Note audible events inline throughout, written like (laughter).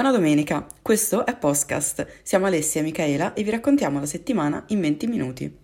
Buona domenica, questo è Postcast. Siamo Alessia e Michaela e vi raccontiamo la settimana in 20 minuti.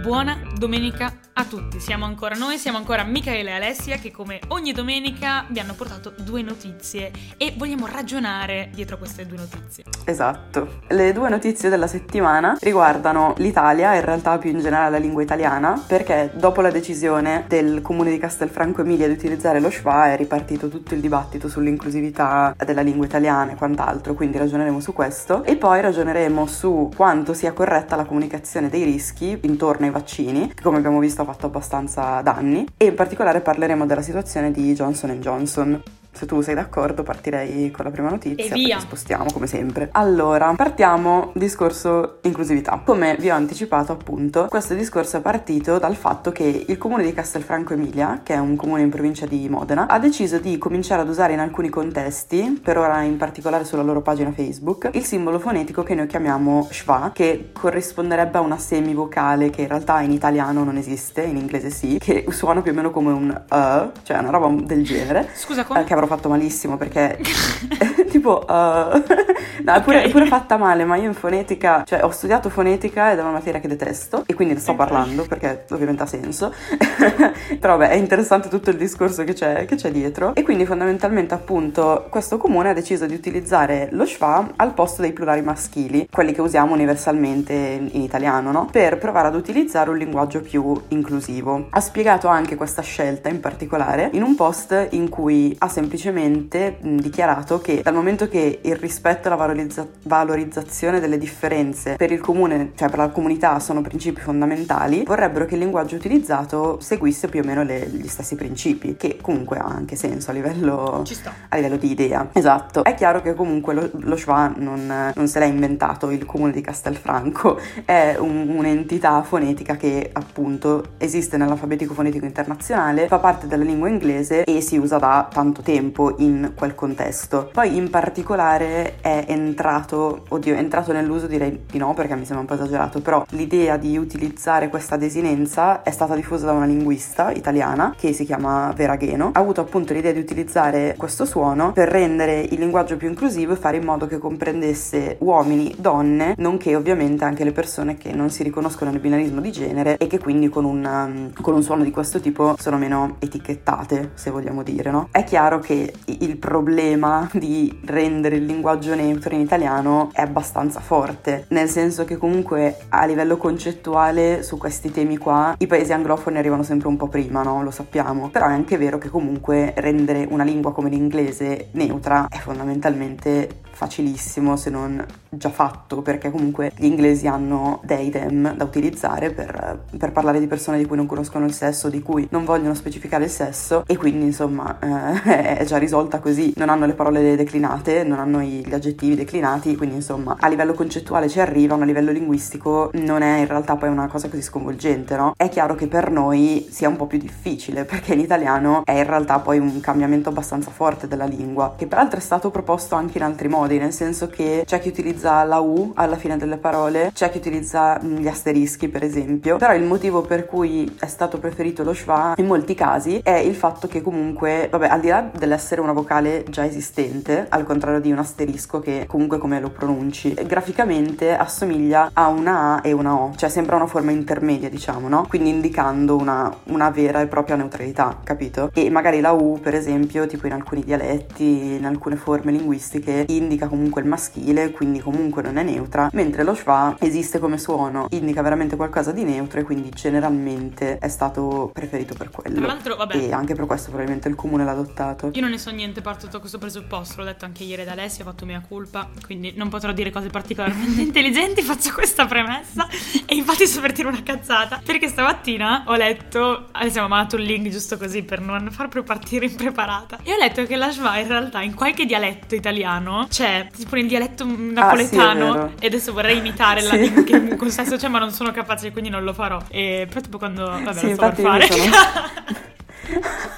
Buona domenica a tutti, siamo ancora noi, siamo ancora Michaela e Alessia che come ogni domenica vi hanno portato due notizie e vogliamo ragionare dietro queste due notizie. Esatto, le due notizie della settimana riguardano l'Italia e in realtà più in generale la lingua italiana perché dopo la decisione del comune di Castelfranco Emilia di utilizzare lo schwa è ripartito tutto il dibattito sull'inclusività della lingua italiana e quant'altro, quindi ragioneremo su questo e poi ragioneremo su quanto sia corretta la comunicazione dei rischi intorno ai vaccini, che come abbiamo visto fatto abbastanza danni e in particolare parleremo della situazione di Johnson Johnson. Se tu sei d'accordo partirei con la prima notizia e via. spostiamo come sempre. Allora, partiamo discorso inclusività. Come vi ho anticipato appunto, questo discorso è partito dal fatto che il comune di Castelfranco Emilia, che è un comune in provincia di Modena, ha deciso di cominciare ad usare in alcuni contesti, per ora in particolare sulla loro pagina Facebook, il simbolo fonetico che noi chiamiamo schwa, che corrisponderebbe a una semivocale che in realtà in italiano non esiste, in inglese sì, che suona più o meno come un uh, cioè una roba del genere. Scusa, come? Eh, che avrò fatto malissimo perché (laughs) tipo uh, (laughs) no, è pure, okay. pure, fatta male ma io in fonetica cioè ho studiato fonetica ed è una materia che detesto e quindi ne sto parlando perché ovviamente ha senso (laughs) però vabbè è interessante tutto il discorso che c'è, che c'è, dietro e quindi fondamentalmente appunto questo comune ha deciso di utilizzare lo schwa al posto dei plurali maschili quelli che usiamo universalmente in, italiano no? per provare ad utilizzare un linguaggio più inclusivo ha spiegato anche questa scelta in particolare in un post in cui ha semplicemente dichiarato che dal momento che il rispetto e la valorizza- valorizzazione delle differenze per il comune, cioè per la comunità, sono principi fondamentali, vorrebbero che il linguaggio utilizzato seguisse più o meno le, gli stessi principi, che comunque ha anche senso a livello, a livello di idea. Esatto. È chiaro che comunque lo, lo schwa non, non, se l'ha inventato il comune di Castelfranco, è un, un'entità fonetica che appunto esiste nell'alfabetico fonetico internazionale, fa parte della lingua inglese e si usa da tanto tempo tempo in quel contesto. Poi in particolare è entrato, oddio, è entrato nell'uso direi di no perché mi sembra un po' esagerato, però l'idea di utilizzare questa desinenza è stata diffusa da una linguista italiana che si chiama Vera Gheno. Ha avuto appunto l'idea di utilizzare questo suono per rendere il linguaggio più inclusivo e fare in modo che comprendesse uomini, donne, nonché ovviamente anche le persone che non si riconoscono nel binarismo di genere e che quindi con un, um, con un suono di questo tipo sono meno etichettate, se vogliamo dire, no? È chiaro che il problema di rendere il linguaggio neutro in italiano è abbastanza forte, nel senso che comunque a livello concettuale su questi temi qua i paesi anglofoni arrivano sempre un po' prima, no? Lo sappiamo, però è anche vero che comunque rendere una lingua come l'inglese neutra è fondamentalmente facilissimo se non già fatto perché comunque gli inglesi hanno dei dem da utilizzare per, per, parlare di persone di cui non conoscono il sesso, di cui non vogliono specificare il sesso e quindi insomma eh, (laughs) è già risolta così, non hanno le parole declinate, non hanno gli aggettivi declinati, quindi insomma a livello concettuale ci arrivano, a livello linguistico non è in realtà poi una cosa così sconvolgente, no? È chiaro che per noi sia un po' più difficile perché l'italiano è in realtà poi un cambiamento abbastanza forte della lingua, che peraltro è stato proposto anche in altri modi modi, nel senso che c'è chi utilizza la U alla fine delle parole, c'è chi utilizza mm, gli asterischi per esempio, però il motivo per cui è stato preferito lo schwa in molti casi è il fatto che comunque, vabbè, al di là dell'essere una vocale già esistente, al contrario di un asterisco che comunque come lo pronunci, graficamente assomiglia a una A e una O, cioè sembra una forma intermedia diciamo, no? Quindi indicando una, una vera e propria neutralità, capito? E magari la U per esempio, tipo in alcuni dialetti, in alcune forme linguistiche, indica indica comunque il maschile, quindi comunque non è neutra, mentre lo schwa esiste come suono, indica veramente qualcosa di neutro e quindi generalmente è stato preferito per quello. Tra l'altro, vabbè. E anche per questo probabilmente il comune l'ha adottato. Io non ne so niente, parto da questo presupposto, l'ho detto anche ieri ad Alessia, ho fatto mia colpa, quindi non potrò dire cose particolarmente (laughs) intelligenti, faccio questa premessa e infatti sto per dire una cazzata, perché stamattina ho letto, Alessia mi ha mandato un link giusto così per non far partire impreparata, e ho letto che la schwa in realtà in qualche dialetto italiano c'è c'è tipo nel dialetto napoletano ah, sì, e adesso vorrei (laughs) imitare la lingua che con stesso c'è ma non sono capace quindi non lo farò e però tipo quando vabbè sì, lo sto per fare. (laughs)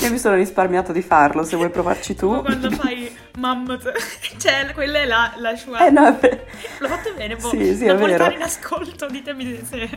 Io mi sono risparmiato di farlo, se vuoi provarci tu. Tipo quando fai mammoth, (laughs) cioè quella è la, la sua. Eh no, beh. L'ho fatto bene, boh. Sì, sì, è vero. in ascolto, ditemi se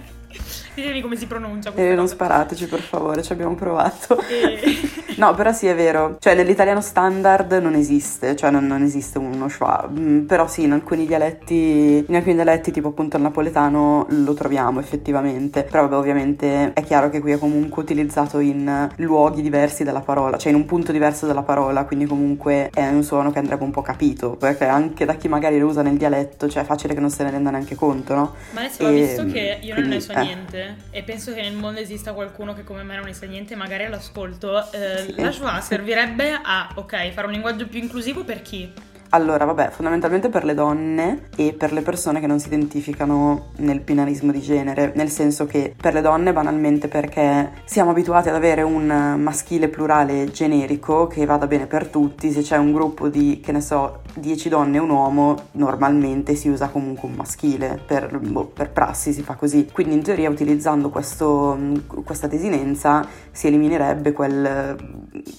Ditemi come si pronuncia questa E non sparateci per favore, ci abbiamo provato. E- (laughs) No, però sì, è vero. Cioè, nell'italiano standard non esiste, cioè non, non esiste uno schwa. Mm, Però sì, in alcuni dialetti, in alcuni dialetti, tipo appunto il napoletano, lo troviamo effettivamente. Però vabbè, ovviamente è chiaro che qui è comunque utilizzato in luoghi diversi della parola, cioè in un punto diverso della parola, quindi comunque è un suono che andrebbe un po' capito, perché anche da chi magari lo usa nel dialetto, cioè è facile che non se ne renda neanche conto, no? Ma adesso ho E, visto che io non quindi, ne so eh. niente e penso che nel mondo esista qualcuno che come me non ne sa niente, magari all'ascolto. Eh. La schwa servirebbe a, ok, fare un linguaggio più inclusivo per chi? Allora, vabbè, fondamentalmente per le donne e per le persone che non si identificano nel binarismo di genere, nel senso che per le donne banalmente perché siamo abituati ad avere un maschile plurale generico che vada bene per tutti, se c'è un gruppo di, che ne so, 10 donne e un uomo, normalmente si usa comunque un maschile, per, boh, per prassi si fa così. Quindi in teoria utilizzando questo, questa desinenza si eliminerebbe quel,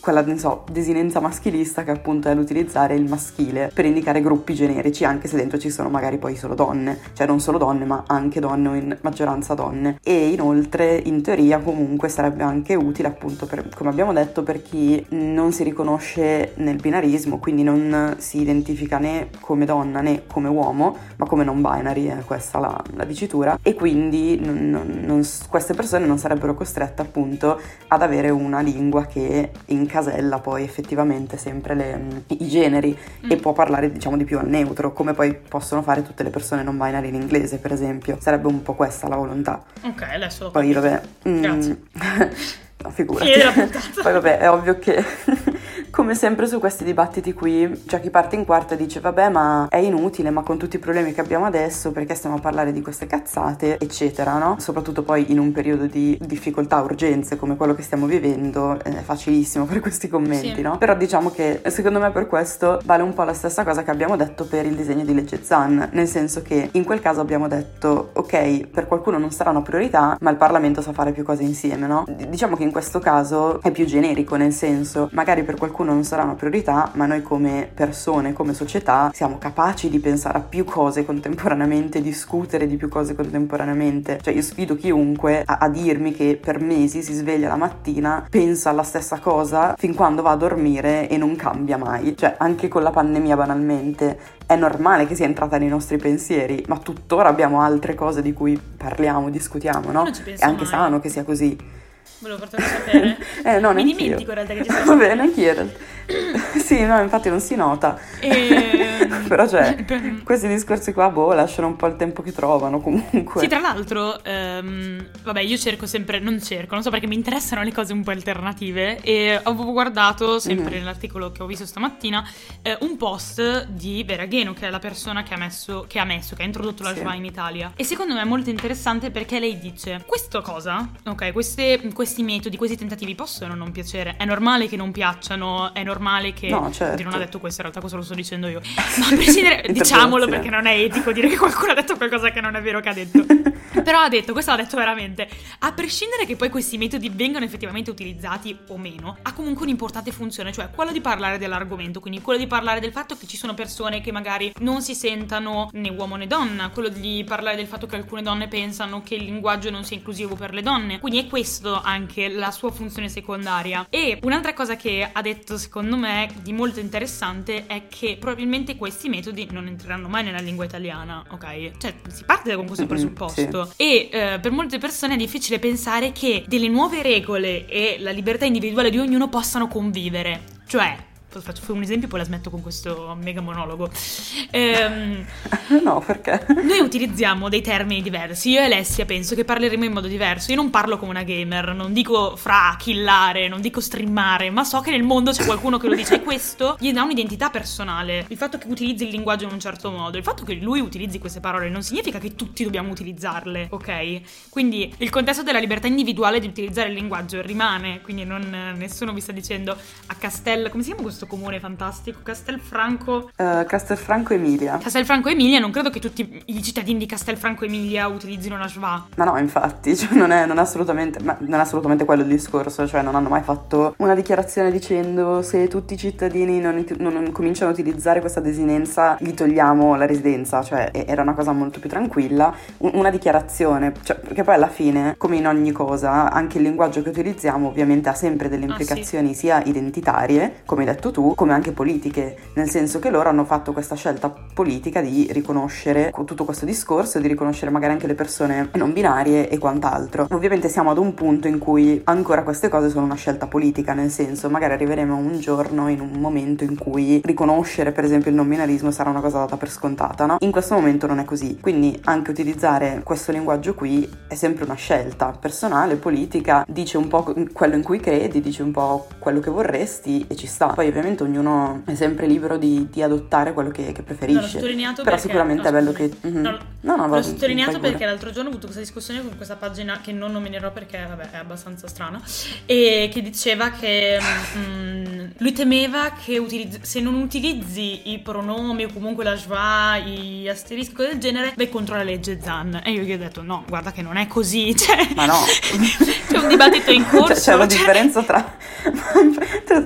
quella, so, desinenza maschilista che appunto è l'utilizzare il maschile per indicare gruppi generici, anche se dentro ci sono magari poi solo donne, cioè non solo donne, ma anche donne o in maggioranza donne. E inoltre, in teoria, comunque sarebbe anche utile, appunto, per, come abbiamo detto, per chi non si riconosce nel binarismo, quindi non si identifica né come donna né come uomo, ma come non binary, è questa la, la dicitura, e quindi non- non- non- queste persone non sarebbero costrette appunto ad avere una lingua che incasella poi effettivamente sempre le- i generi Mm. e può parlare diciamo di più al neutro, come poi possono fare tutte le persone non binary in inglese per esempio. Sarebbe un po' questa la volontà. Ok, adesso lo Poi vabbè... mm, Grazie. (laughs) (laughs) figurati. (laughs) Poi vabbè, è ovvio che (laughs) come sempre su questi dibattiti qui c'è chi parte in quarta e dice vabbè ma è inutile, ma con tutti i problemi che abbiamo adesso perché stiamo a parlare di queste cazzate, eccetera, no? Soprattutto poi in un periodo di difficoltà, urgenze come quello che stiamo vivendo, è facilissimo fare questi commenti, Sì. no? Però diciamo che secondo me per questo vale un po' la stessa cosa che abbiamo detto per il disegno di legge Zan, nel senso che in quel caso abbiamo detto ok, per qualcuno non sarà una priorità, ma il Parlamento sa fare più cose insieme, no? Diciamo che in questo caso è più generico, nel senso magari per qualcuno non sarà una priorità, ma noi come persone, come società siamo capaci di pensare a più cose contemporaneamente, discutere di più cose contemporaneamente. Cioè io sfido chiunque a, a dirmi che per mesi si sveglia la mattina, pensa alla stessa cosa fin quando va a dormire e non cambia mai. Cioè anche con la pandemia banalmente è normale che sia entrata nei nostri pensieri, ma tuttora abbiamo altre cose di cui parliamo, discutiamo, no? È anche mai. sano che sia così. Volevo fartelo sapere. (laughs) Eh, no, Mi dimentico in realtà che ci sei. (laughs) Va bene, anch'io. in realtà. (coughs) sì, no, infatti non si nota. E... (laughs) Però cioè, questi discorsi qua, boh, lasciano un po' il tempo che trovano comunque. Sì, tra l'altro, ehm, vabbè, io cerco sempre, non cerco, non so perché mi interessano le cose un po' alternative e avevo guardato, sempre Mhm. nell'articolo che ho visto stamattina, eh, un post di Veragheno, che è la persona che ha messo, che ha, messo, che ha introdotto la Sì. In Italia. E secondo me è molto interessante perché lei dice, questa cosa, ok, queste- questi metodi, questi tentativi possono non piacere, è normale che non piacciono, è normale che... No, certo. Non ha detto questo, in realtà questo lo sto dicendo io. (laughs) Ma a prescindere, diciamolo perché non è etico dire che qualcuno ha detto qualcosa che non è vero che ha detto. (laughs) (laughs) Però ha detto, questo l'ha detto veramente, a prescindere che poi questi metodi vengano effettivamente utilizzati o meno, ha comunque un'importante funzione, cioè quello di parlare dell'argomento, quindi quello di parlare del fatto che ci sono persone che magari non si sentano né uomo né donna, quello di parlare del fatto che alcune donne pensano che il linguaggio non sia inclusivo per le donne, quindi è questo anche la sua funzione secondaria. E un'altra cosa che ha detto secondo me di molto interessante è che probabilmente questi metodi non entreranno mai nella lingua italiana, ok? Cioè si parte con questo Mhm, e eh, per molte persone è difficile pensare che delle nuove regole e la libertà individuale di ognuno possano convivere. Cioè, faccio un esempio poi la smetto con questo mega monologo. Ehm, (laughs) no, perché? noi utilizziamo dei termini diversi. Io e Alessia penso che parleremo in modo diverso. Io non parlo come una gamer, non dico fra killare, non dico streamare, ma so che nel mondo c'è qualcuno che lo dice e questo gli dà un'identità personale. Il fatto che utilizzi il linguaggio in un certo modo, il fatto che lui utilizzi queste parole non significa che tutti dobbiamo utilizzarle, ok? Quindi il contesto della libertà individuale di utilizzare il linguaggio rimane, quindi non, nessuno vi sta dicendo a Castel, come si chiama questo questo comune fantastico? Castelfranco. Uh, Castelfranco Emilia. Castelfranco Emilia, non credo che tutti i cittadini di Castelfranco Emilia utilizzino la schwa. Ma no, infatti, (laughs) cioè non, è, non, è assolutamente, non è assolutamente quello il discorso, cioè non hanno mai fatto una dichiarazione dicendo se tutti i cittadini non, non cominciano a utilizzare questa desinenza gli togliamo la residenza, cioè era una cosa molto più tranquilla, una dichiarazione, cioè, perché poi alla fine, come in ogni cosa, anche il linguaggio che utilizziamo ovviamente ha sempre delle implicazioni ah, sì. sia identitarie, come hai detto tu, come anche politiche, nel senso che loro hanno fatto questa scelta politica di riconoscere tutto questo discorso, di riconoscere magari anche le persone non binarie e quant'altro. Ovviamente siamo ad un punto in cui ancora queste cose sono una scelta politica, nel senso magari arriveremo un giorno in un momento in cui riconoscere per esempio il non binarismo sarà una cosa data per scontata, no? In questo momento non è così, quindi anche utilizzare questo linguaggio qui è sempre una scelta personale, politica, dice un po' quello in cui credi, dice un po' quello che vorresti e ci sta. Poi ovviamente ognuno è sempre libero di, di adottare quello che, che preferisce. No, Però perché, sicuramente no, è bello che... Mm-hmm. No, no, no, l'ho sottolineato perché l'altro giorno ho avuto questa discussione con questa pagina che non nominerò perché vabbè, è abbastanza strana e che diceva che mm, lui temeva che utilizz- se non utilizzi i pronomi o comunque la schwa, gli asterischi, cose del genere, vai contro la legge Zan. E io gli ho detto no, guarda che non è così. (laughs) Cioè, Ma no. (laughs) c'è un dibattito in (laughs) corso. Cioè, c'è una cioè... differenza tra...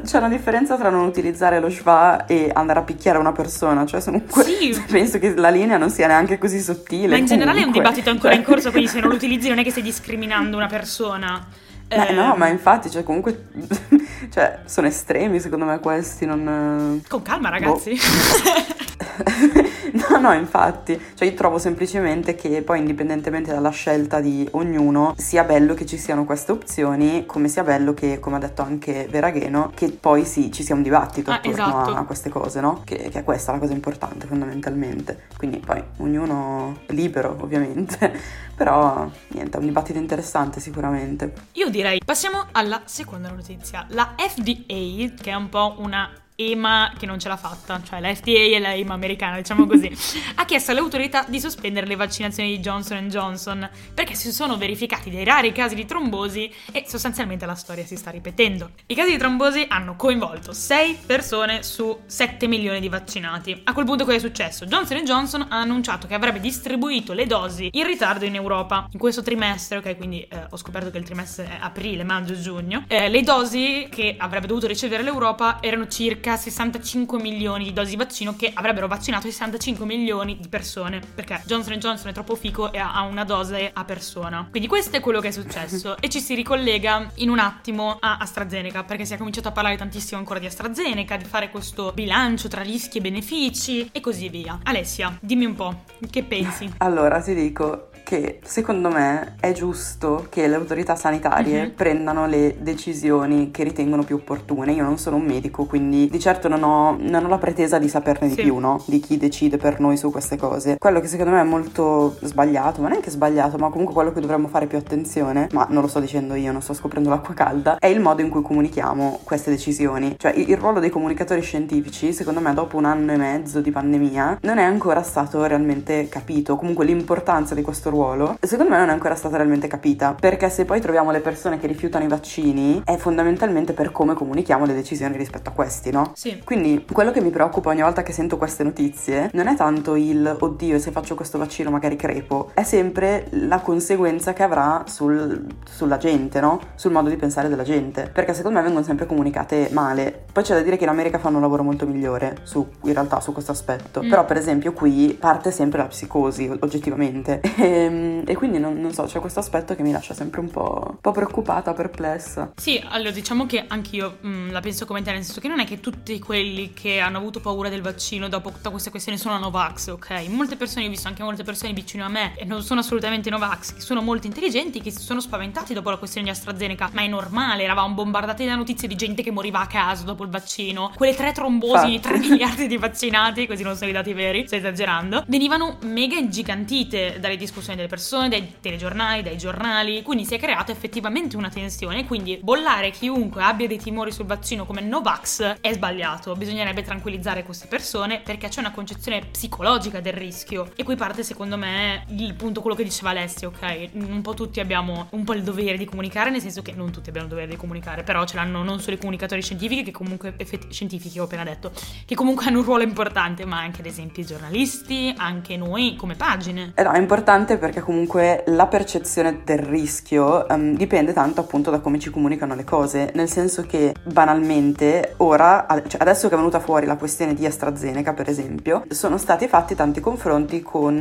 c'è una differenza tra non utilizzare lo schwa e andare a picchiare una persona. Cioè, comunque sì. penso che la linea non sia neanche così sottile. Ma in comunque. generale è un dibattito ancora in corso, quindi se non lo utilizzi non è che stai discriminando una persona. Eh, no, ma infatti, cioè, comunque, cioè, sono estremi secondo me questi, non... Con calma, ragazzi. Boh. (laughs) (laughs) no, no, infatti, cioè io trovo semplicemente che poi indipendentemente dalla scelta di ognuno sia bello che ci siano queste opzioni, come sia bello che, come ha detto anche Veragheno, che poi sì, ci sia un dibattito ah, attorno esatto. a, queste cose, no? Che, che, è questa la cosa importante fondamentalmente. Quindi poi ognuno è libero, ovviamente, (laughs) però niente, è un dibattito interessante sicuramente. Io direi passiamo alla seconda notizia. La FDA, che è un po' una EMA che non ce l'ha fatta, cioè la FDA e la EMA americana, diciamo così, (laughs) ha chiesto alle autorità di sospendere le vaccinazioni di Johnson Johnson perché si sono verificati dei rari casi di trombosi e sostanzialmente la storia si sta ripetendo. I casi di trombosi hanno coinvolto 6 persone su 7 milioni di vaccinati. A quel punto cosa è successo? Johnson Johnson ha annunciato che avrebbe distribuito le dosi in ritardo in Europa in questo trimestre, ok? Quindi eh, ho scoperto che il trimestre è aprile, maggio, giugno. Eh, le dosi che avrebbe dovuto ricevere l'Europa erano circa circa 65 milioni di dosi di vaccino che avrebbero vaccinato 65 milioni di persone perché Johnson Johnson è troppo fico e ha una dose a persona. Quindi questo è quello che è successo (laughs) e ci si ricollega in un attimo a AstraZeneca perché si è cominciato a parlare tantissimo ancora di AstraZeneca, di fare questo bilancio tra rischi e benefici e così via. Alessia, dimmi un po', che pensi? Allora, ti dico, che secondo me è giusto che le autorità sanitarie uh-huh. prendano le decisioni che ritengono più opportune. Io non sono un medico, quindi di certo non ho, non ho la pretesa di saperne sì. di più, no? Di chi decide per noi su queste cose. Quello che secondo me è molto sbagliato, ma neanche sbagliato, ma comunque quello che dovremmo fare più attenzione, ma non lo sto dicendo io, non sto scoprendo l'acqua calda, è il modo in cui comunichiamo queste decisioni. Cioè il, il ruolo dei comunicatori scientifici, secondo me dopo un anno e mezzo di pandemia, non è ancora stato realmente capito. Comunque l'importanza di questo ruolo ruolo, secondo me non è ancora stata realmente capita. Perché se poi troviamo le persone che rifiutano i vaccini, è fondamentalmente per come comunichiamo le decisioni rispetto a questi, no? Sì. Quindi quello che mi preoccupa ogni volta che sento queste notizie non è tanto il oddio, se faccio questo vaccino magari crepo, è sempre la conseguenza che avrà sul, sulla gente, no? Sul modo di pensare della gente. Perché secondo me vengono sempre comunicate male. Poi c'è da dire che in America fanno un lavoro molto migliore su, in realtà su questo aspetto. Mm. Però per esempio qui parte sempre la psicosi, oggettivamente. (laughs) E Ehm, e, quindi non, non, so, c'è questo aspetto che mi lascia sempre un po', un po preoccupata, perplessa. Sì, allora diciamo che anch'io mh, mm, la penso come te, nel senso che non è che tutti quelli che hanno avuto paura del vaccino dopo tutta questa questione sono Novax, ok? Molte persone, ho visto anche molte persone vicino a me, e non sono assolutamente Novax, che sono molto intelligenti, che si sono spaventati dopo la questione di AstraZeneca, ma è normale, eravamo bombardati da notizie di gente che moriva a caso dopo il vaccino. Quelle tre trombosi, Infatti. 3 miliardi di vaccinati, così non sono i dati veri, sto esagerando, venivano mega ingigantite dalle discussioni delle persone, dai telegiornali, dai giornali, quindi si è creata effettivamente una tensione, quindi bollare chiunque abbia dei timori sul vaccino come Novax è sbagliato, bisognerebbe tranquillizzare queste persone perché c'è una concezione psicologica del rischio e qui parte secondo me il punto quello che diceva Alessia, ok? Un po' tutti abbiamo un po' il dovere di comunicare, nel senso che non tutti abbiamo il dovere di comunicare, però ce l'hanno non solo i comunicatori scientifici che comunque effetti, scientifici ho appena detto, che comunque hanno un ruolo importante, ma anche ad esempio i giornalisti, anche noi come pagine. Eh no, è importante perché comunque la percezione del rischio um, dipende tanto appunto da come ci comunicano le cose, nel senso che banalmente ora, cioè adesso che è venuta fuori la questione di AstraZeneca per esempio, sono stati fatti tanti confronti con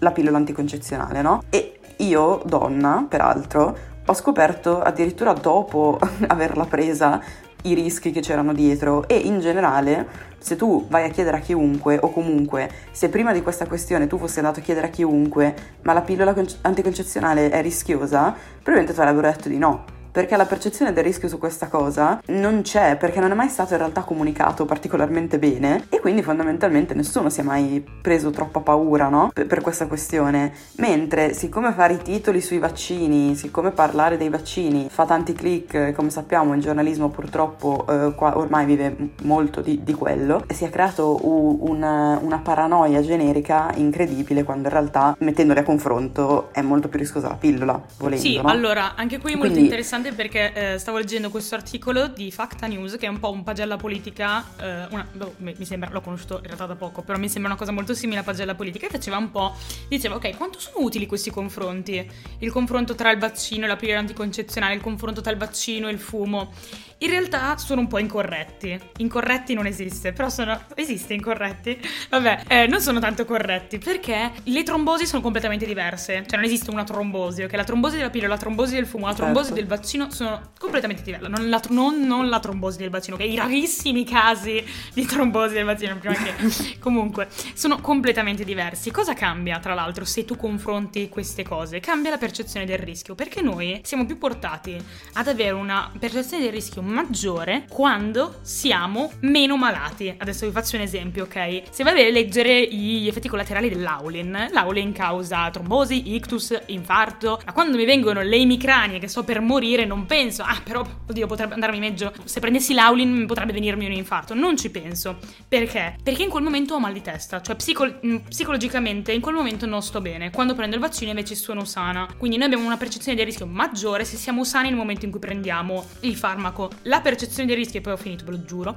la pillola anticoncezionale, no? E io, donna, peraltro, ho scoperto addirittura dopo (laughs) averla presa i rischi che c'erano dietro. E in generale se tu vai a chiedere a chiunque o comunque se prima di questa questione tu fossi andato a chiedere a chiunque ma la pillola anticoncezionale è rischiosa probabilmente ti avrebbero detto di no perché la percezione del rischio su questa cosa non c'è, perché non è mai stato in realtà comunicato particolarmente bene e quindi fondamentalmente nessuno si è mai preso troppa paura, no? Per, per questa questione. Mentre siccome fare i titoli sui vaccini, siccome parlare dei vaccini fa tanti click, come sappiamo il giornalismo purtroppo eh, qua ormai vive molto di, di quello, si è creato una, una paranoia generica incredibile quando in realtà mettendoli a confronto è molto più rischiosa la pillola, volendo. Sì, no? allora anche qui è molto quindi, interessante interessante perché eh, stavo leggendo questo articolo di Facta News, che è un po' un pagella politica, eh, una, boh, mi sembra, l'ho conosciuto in realtà da poco, però mi sembra una cosa molto simile a pagella politica, e faceva un po', diceva, ok, quanto sono utili questi confronti? Il confronto tra il vaccino e la pillola anticoncezionale, il confronto tra il vaccino e il fumo in realtà sono un po' incorretti. Incorretti non esiste, però sono... esiste incorretti? Vabbè, eh, non sono tanto corretti perché le trombosi sono completamente diverse. Cioè non esiste una trombosi, ok? La trombosi della pillola, la trombosi del fumo, la trombosi certo. del vaccino sono completamente diverse. Non la, non, non la trombosi del vaccino, ok? I rarissimi casi di trombosi del vaccino, prima che... (laughs) Comunque, sono completamente diversi. Cosa cambia, tra l'altro, se tu confronti queste cose? Cambia la percezione del rischio, perché noi siamo più portati ad avere una percezione del rischio maggiore quando siamo meno malati. Adesso vi faccio un esempio, ok? Se vai a leggere gli effetti collaterali dell'Aulin, l'Aulin causa trombosi, ictus, infarto. Ma quando mi vengono le emicranie che sto per morire, non penso, ah, però, oddio, potrebbe andarmi meglio. Se prendessi l'Aulin potrebbe venirmi un infarto. Non ci penso. Perché? Perché in quel momento ho mal di testa. Cioè, psico- mm, psicologicamente in quel momento non sto bene. Quando prendo il vaccino invece sono sana. Quindi noi abbiamo una percezione di rischio maggiore se siamo sani nel momento in cui prendiamo il farmaco la percezione dei rischi, e poi ho finito, ve lo giuro.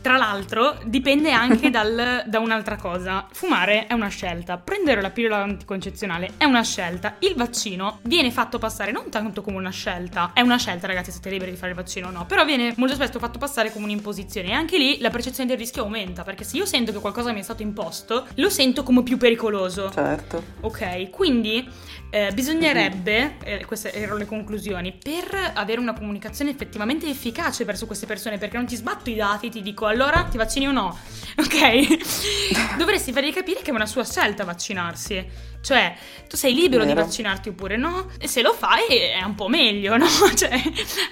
Tra l'altro, dipende anche (laughs) dal, da un'altra cosa. Fumare è una scelta, prendere la pillola anticoncezionale è una scelta. Il vaccino viene fatto passare non tanto come una scelta, è una scelta, ragazzi, siete liberi di fare il vaccino o no, però viene molto spesso fatto passare come un'imposizione. E anche lì la percezione del rischio aumenta, perché se io sento che qualcosa mi è stato imposto, lo sento come più pericoloso. Certo. Ok, quindi eh, bisognerebbe, eh, queste erano le conclusioni, per avere una comunicazione effettivamente efficace verso queste persone, perché non ti sbatto i dati, ti dico allora ti vaccini o no, (laughs) ok? (laughs) Dovresti fargli capire che è una sua scelta vaccinarsi. Cioè, tu sei libero Vero. di vaccinarti oppure no? E se lo fai è un po' meglio, (laughs) no? Cioè,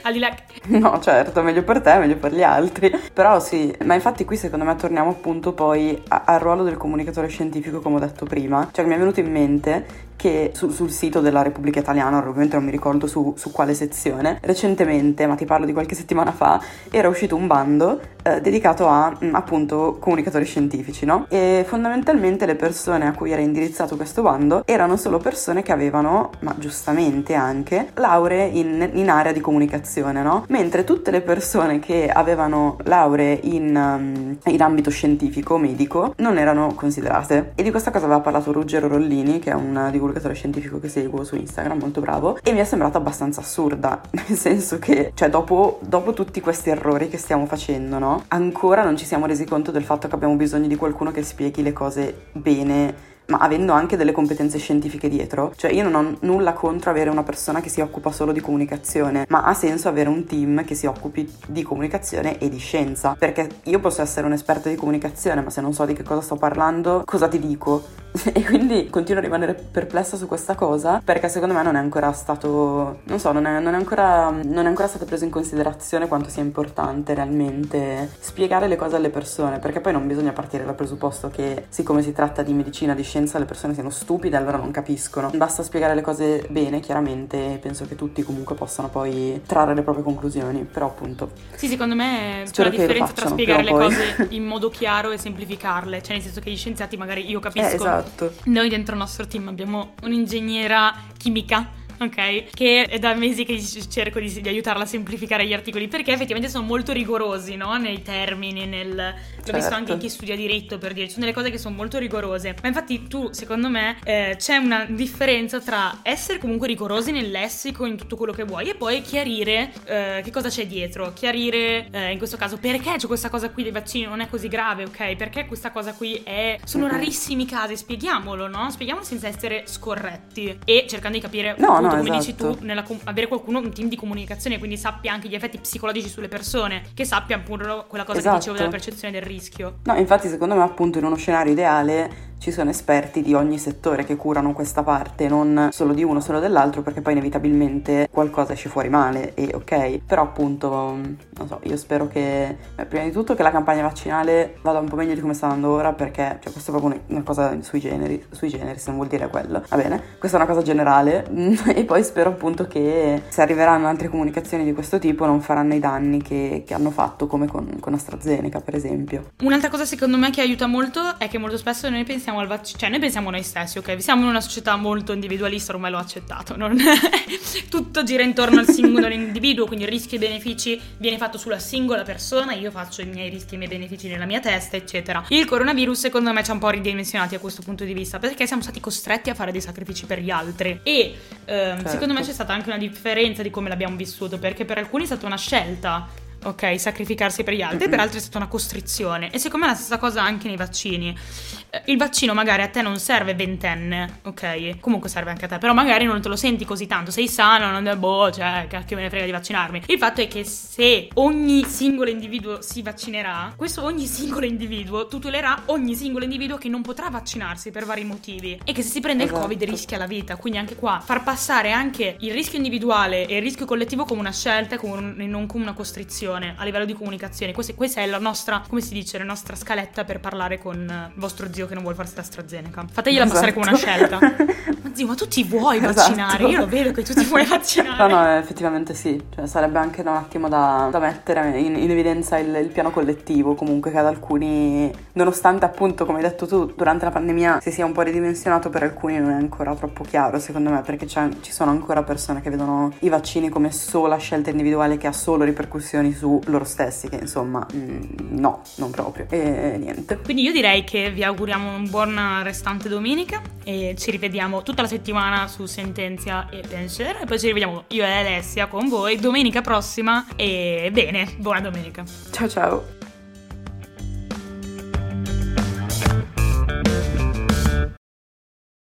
al di là... No, certo, meglio per te, meglio per gli altri. Però sì, ma infatti qui secondo me torniamo appunto poi a- al ruolo del comunicatore scientifico, come ho detto prima. Cioè, mi è venuto in mente che su- sul sito della Repubblica Italiana, ovviamente non mi ricordo su, su, quale sezione, recentemente, ma ti parlo di qualche settimana fa, era uscito un bando eh, dedicato a mh, appunto comunicatori scientifici, no? E fondamentalmente le persone a cui era indirizzato questo bando erano solo persone che avevano, ma giustamente anche, lauree in, in area di comunicazione, no? Mentre tutte le persone che avevano lauree in, um, in ambito scientifico, medico, non erano considerate. E di questa cosa aveva parlato Ruggero Rollini, che è un divulgatore scientifico che seguo su Instagram, molto bravo, e mi è sembrata abbastanza assurda, (laughs) nel senso che, cioè, dopo, dopo tutti questi errori che stiamo facendo, no? Ancora non ci siamo resi conto del fatto che abbiamo bisogno di qualcuno che spieghi le cose bene ma avendo anche delle competenze scientifiche dietro. Cioè io non ho nulla contro avere una persona che si occupa solo di comunicazione, ma ha senso avere un team che si occupi di comunicazione e di scienza, perché io posso essere un esperto di comunicazione, ma se non so di che cosa sto parlando, cosa ti dico? (laughs) e quindi continuo a rimanere perplessa su questa cosa perché secondo me non è ancora stato, non so, non è, non è, ancora, non è ancora stato preso in considerazione quanto sia importante realmente spiegare le cose alle persone, perché poi non bisogna partire dal presupposto che siccome si tratta di medicina, di scienza, le persone siano stupide, allora non capiscono. Basta spiegare le cose bene, chiaramente, penso che tutti comunque possano poi trarre le proprie conclusioni, però appunto... Sì, secondo me c'è la differenza tra spiegare le cose (laughs) in modo chiaro e semplificarle, cioè nel senso che gli scienziati magari io capisco... Eh, esatto. Noi dentro il nostro team abbiamo un'ingegnera chimica (laughs) ok? Che è da mesi che cerco di, di, aiutarla a semplificare gli articoli perché effettivamente sono molto rigorosi, no? Nei termini, nel... L'ho visto anche in chi studia diritto per dire, ci sono delle cose che sono molto rigorose. Ma infatti tu, secondo me, eh, c'è una differenza tra essere comunque rigorosi nel lessico, in tutto quello che vuoi, e poi chiarire eh, che cosa c'è dietro. Chiarire, eh, in questo caso, perché c'è questa cosa qui dei vaccini non è così grave, ok? Perché questa cosa qui è... Sono rarissimi casi, spieghiamolo, no? Spieghiamolo senza essere scorretti e cercando di capire... No, no, come esatto. dici tu, nella, avere qualcuno, un team di comunicazione, quindi sappia anche gli effetti psicologici sulle persone, che sappia appunto quella cosa esatto. che dicevo della percezione del rischio. No, infatti secondo me appunto in uno scenario ideale ci sono esperti di ogni settore che curano questa parte, non solo di uno, solo dell'altro, perché poi inevitabilmente qualcosa esce fuori male e ok. Però appunto, non so, io spero che, beh, prima di tutto che la campagna vaccinale vada un po' meglio di come sta andando ora, perché cioè, questa è proprio una cosa sui generi, sui generi, se non vuol dire quello. Va bene, questa è una cosa generale (laughs) e poi spero appunto che se arriveranno altre comunicazioni di questo tipo non faranno i danni che, che hanno fatto come con, con AstraZeneca, per esempio. Un'altra cosa secondo me che aiuta molto è che molto spesso noi pensiamo al vaccino, cioè noi pensiamo noi stessi, ok? Siamo in una società molto individualista, ormai l'ho accettato, non... (laughs) tutto gira intorno al singolo (laughs) individuo, quindi rischi e benefici viene fatto sulla singola persona, io faccio i miei rischi e i miei benefici nella mia testa, eccetera. Il coronavirus secondo me ci ha un po' ridimensionati a questo punto di vista, perché siamo stati costretti a fare dei sacrifici per gli altri e ehm, certo. secondo me c'è stata anche una differenza di come l'abbiamo vissuto, perché per alcuni è stata una scelta ok? Sacrificarsi per gli altri, per altri è stata una costrizione. E secondo me è la stessa cosa anche nei vaccini. Eh, il vaccino magari a te non serve ventenne, ok? Comunque serve anche a te, però magari non te lo senti così tanto, sei sano, non è boh, cioè, che me ne frega di vaccinarmi. Il fatto è che se ogni singolo individuo si vaccinerà, questo ogni singolo individuo tutelerà ogni singolo individuo che non potrà vaccinarsi per vari motivi e che se si prende esatto. il Covid rischia la vita. Quindi anche qua far passare anche il rischio individuale e il rischio collettivo come una scelta e non come una costrizione comunicazione, a livello di comunicazione. Questa, questa, è la nostra, come si dice, la nostra scaletta per parlare con il vostro zio che non vuole farsi l'AstraZeneca. Fategliela esatto. passare come una scelta. (laughs) zio, ma tu ti vuoi esatto. vaccinare? Io lo vedo che tu ti vuoi (laughs) vaccinare. No, no, effettivamente sì. Cioè, sarebbe anche un attimo da, da mettere in, in evidenza il, il, piano collettivo, comunque che ad alcuni, nonostante appunto, come hai detto tu, durante la pandemia si sia un po' ridimensionato, per alcuni non è ancora troppo chiaro, secondo me, perché ci sono ancora persone che vedono i vaccini come sola scelta individuale che ha solo ripercussioni su loro stessi, che insomma mm, no, non proprio. E niente. Quindi io direi che vi auguriamo un buon restante domenica e ci rivediamo tutta la settimana su Sentenzia e Pensiero e poi ci rivediamo io e Alessia con voi domenica prossima e bene, buona domenica. Ciao ciao.